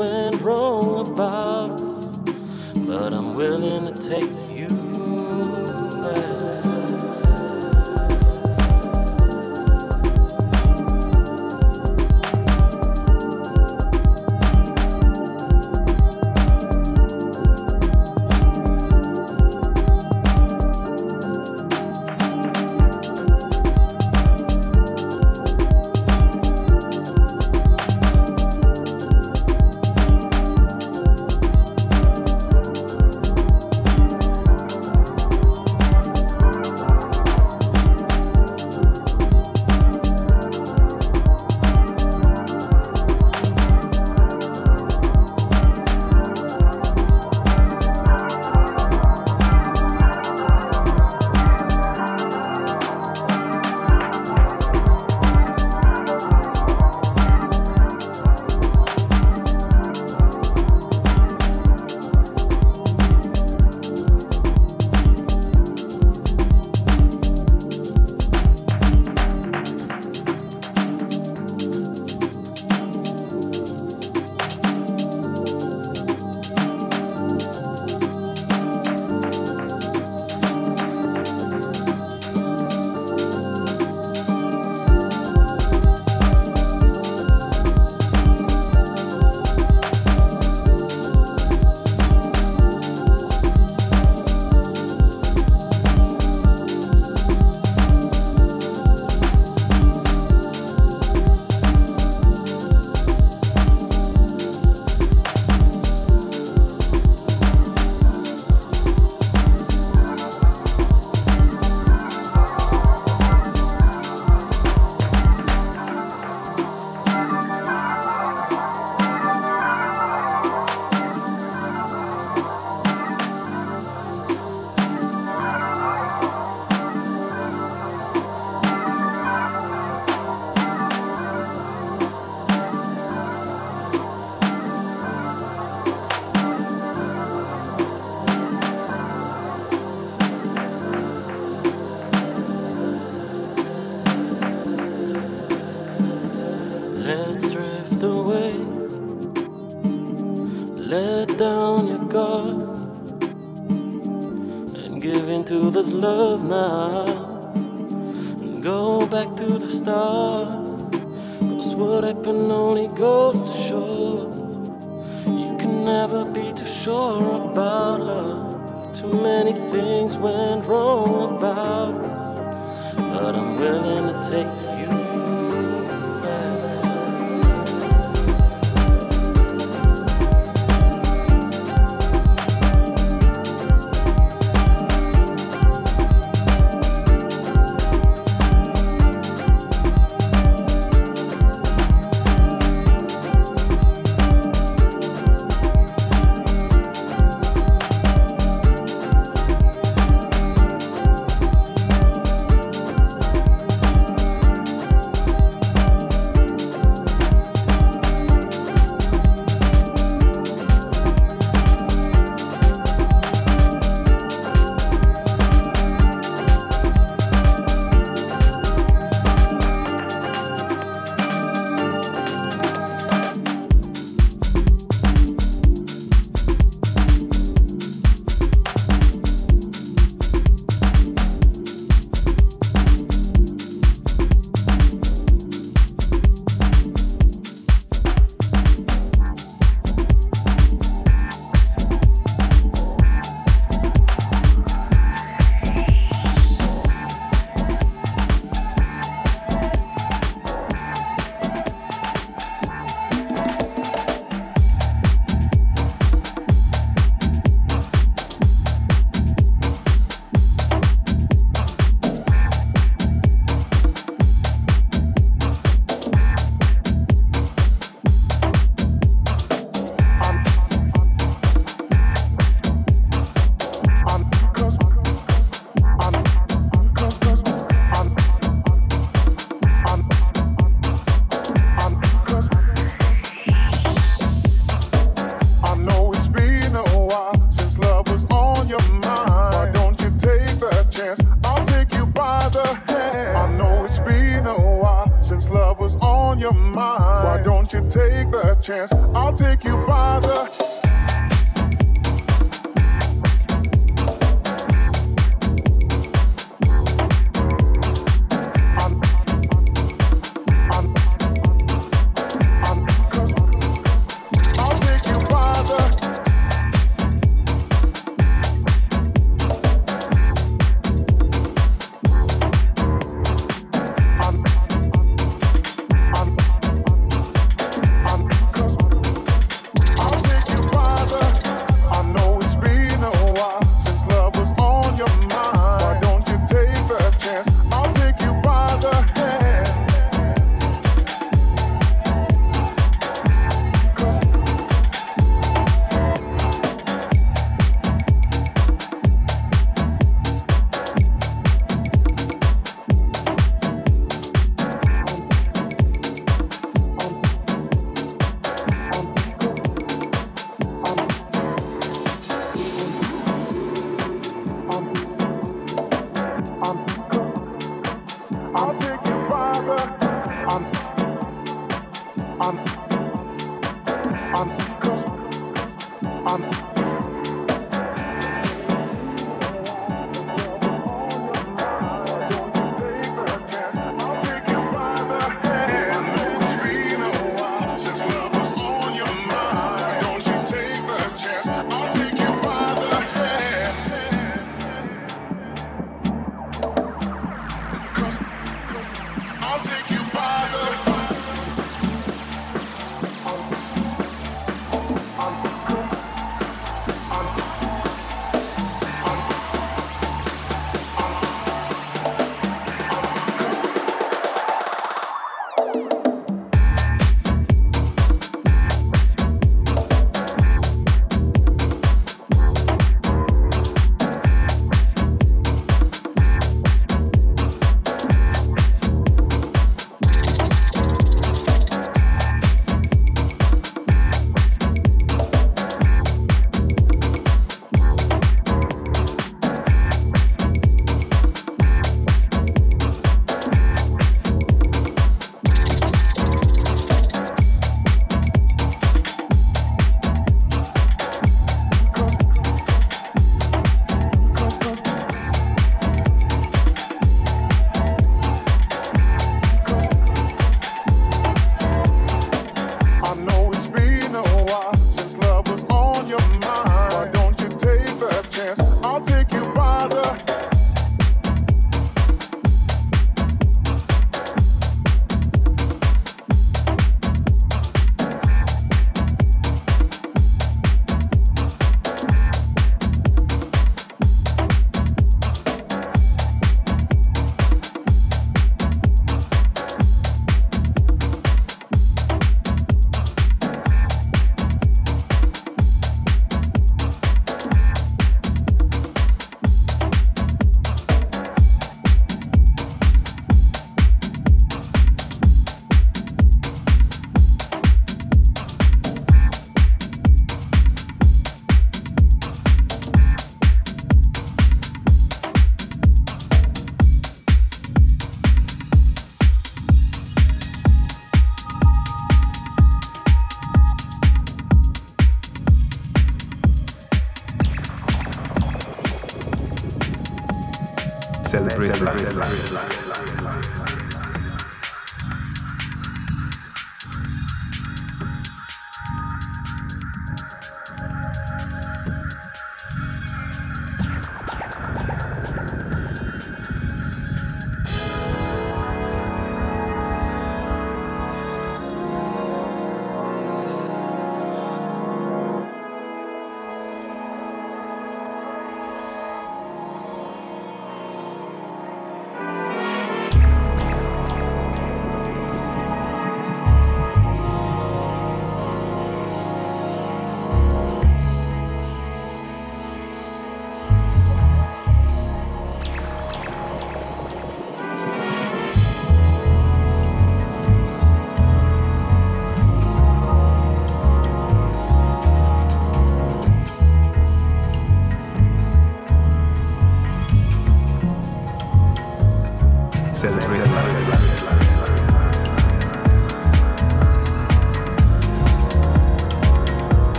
when love now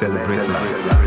Celebrate life.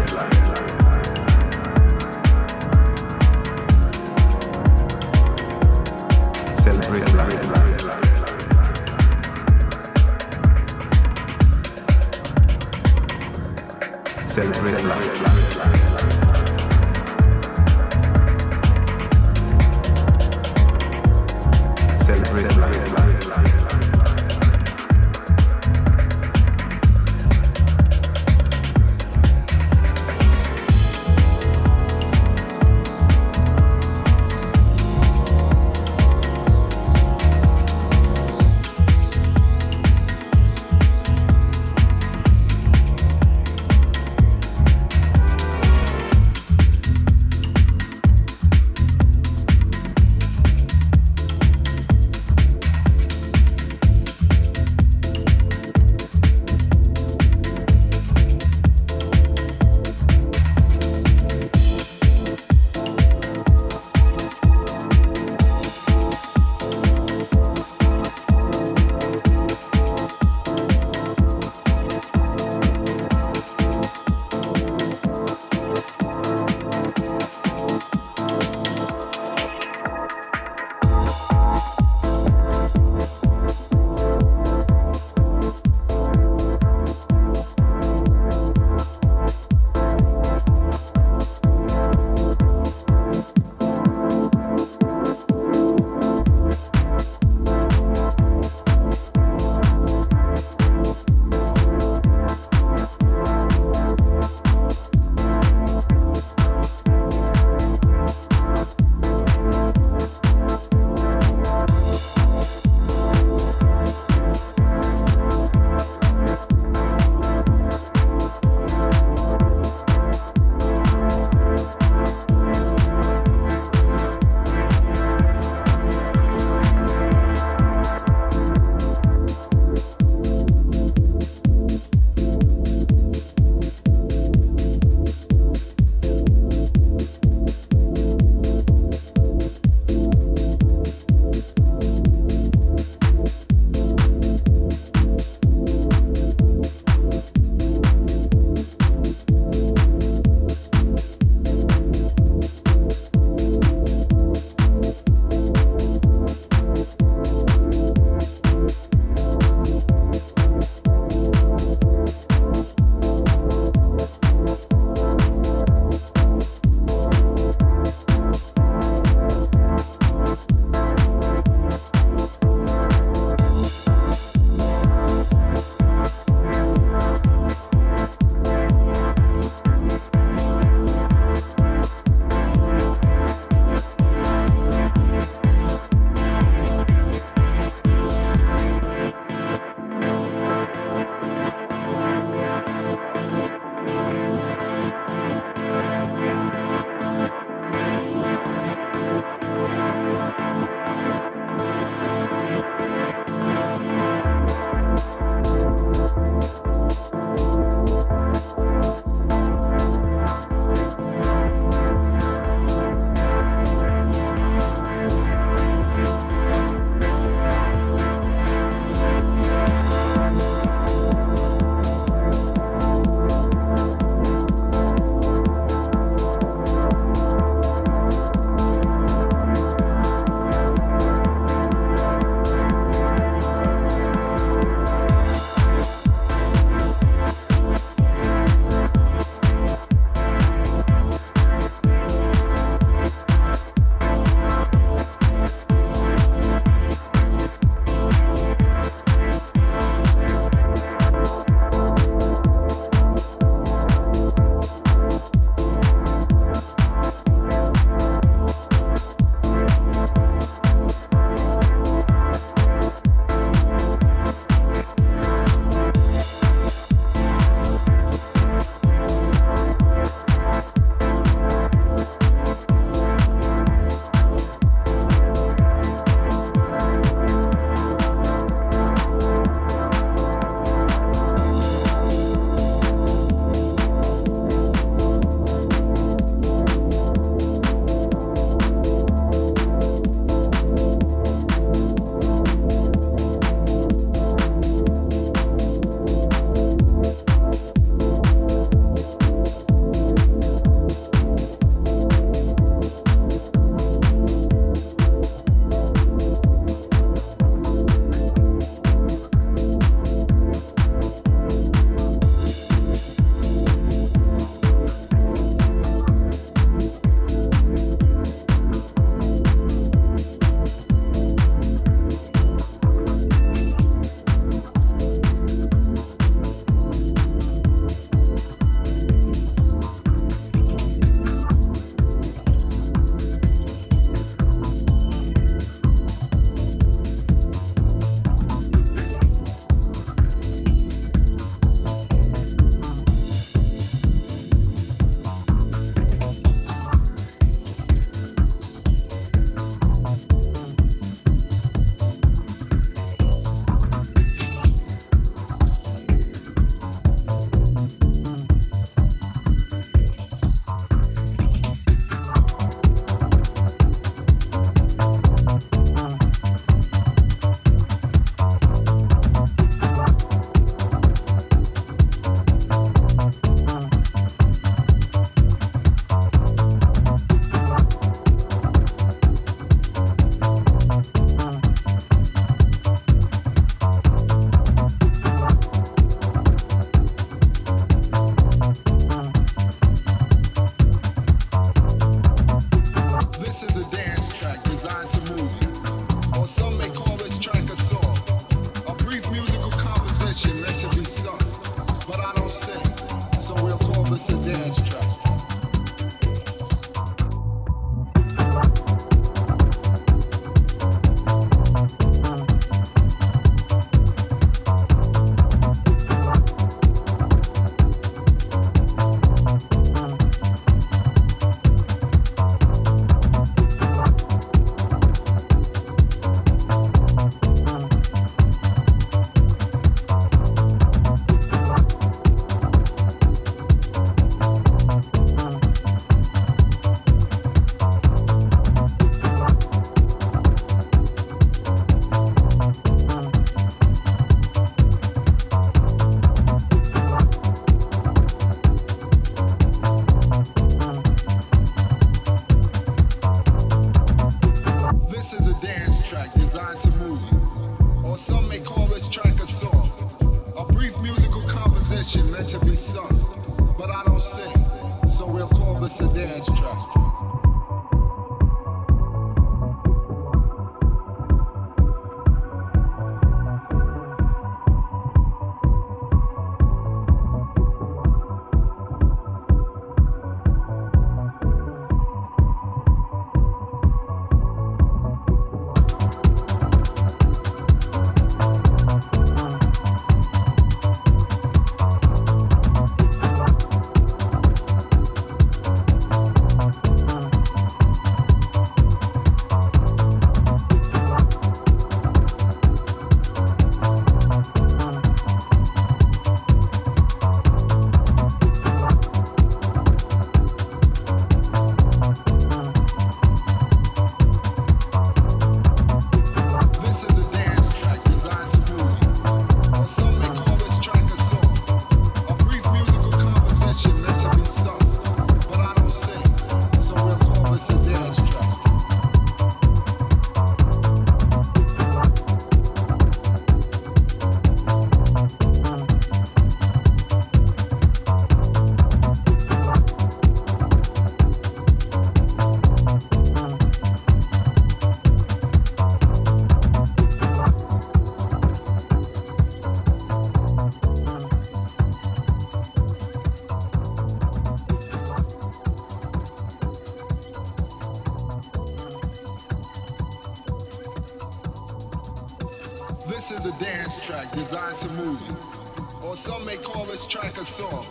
is a dance track designed to move you. Or some may call this track a song.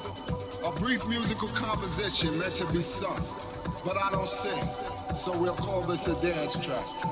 A brief musical composition meant to be sung. But I don't sing, so we'll call this a dance track.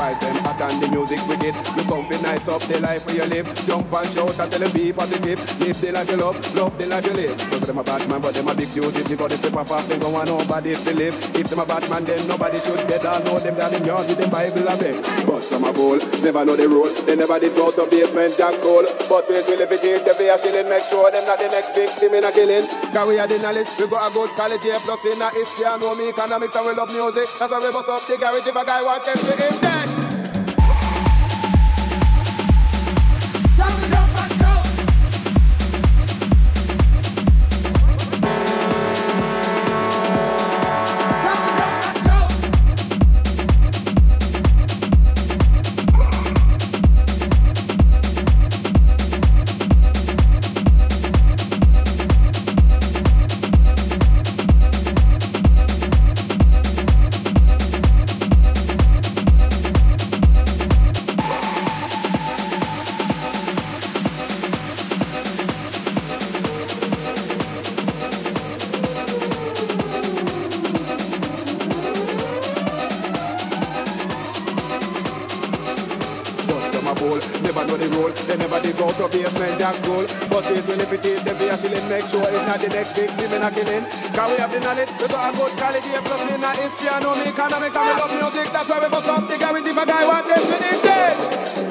The vibes them hot and the music wicked. You come fi nice up the life where you live. Jump and shout and tell them be positive. Live the life you love, love the life you live. So them a bad man, but them a big fugitive. But if they pop off, they don't want nobody to live. If them a bad man, then nobody should get all know them down in yard with them Bible and them. But some a goal, never know the rule. They never did go to basement jack goal. But we will if it is the fair shilling, make sure them not the next victim in a killing. Cause we are the knowledge, we got a good college here, plus in a history I know me economics and we love music. That's why we bust up the garage if a guy wants them to him Make sure it's not the next big women are killing. Cause we have the knowledge, we got a good quality. Plus in our history, I know me economics and we love music. That's why we bust up the guarantee for guy want we need dead.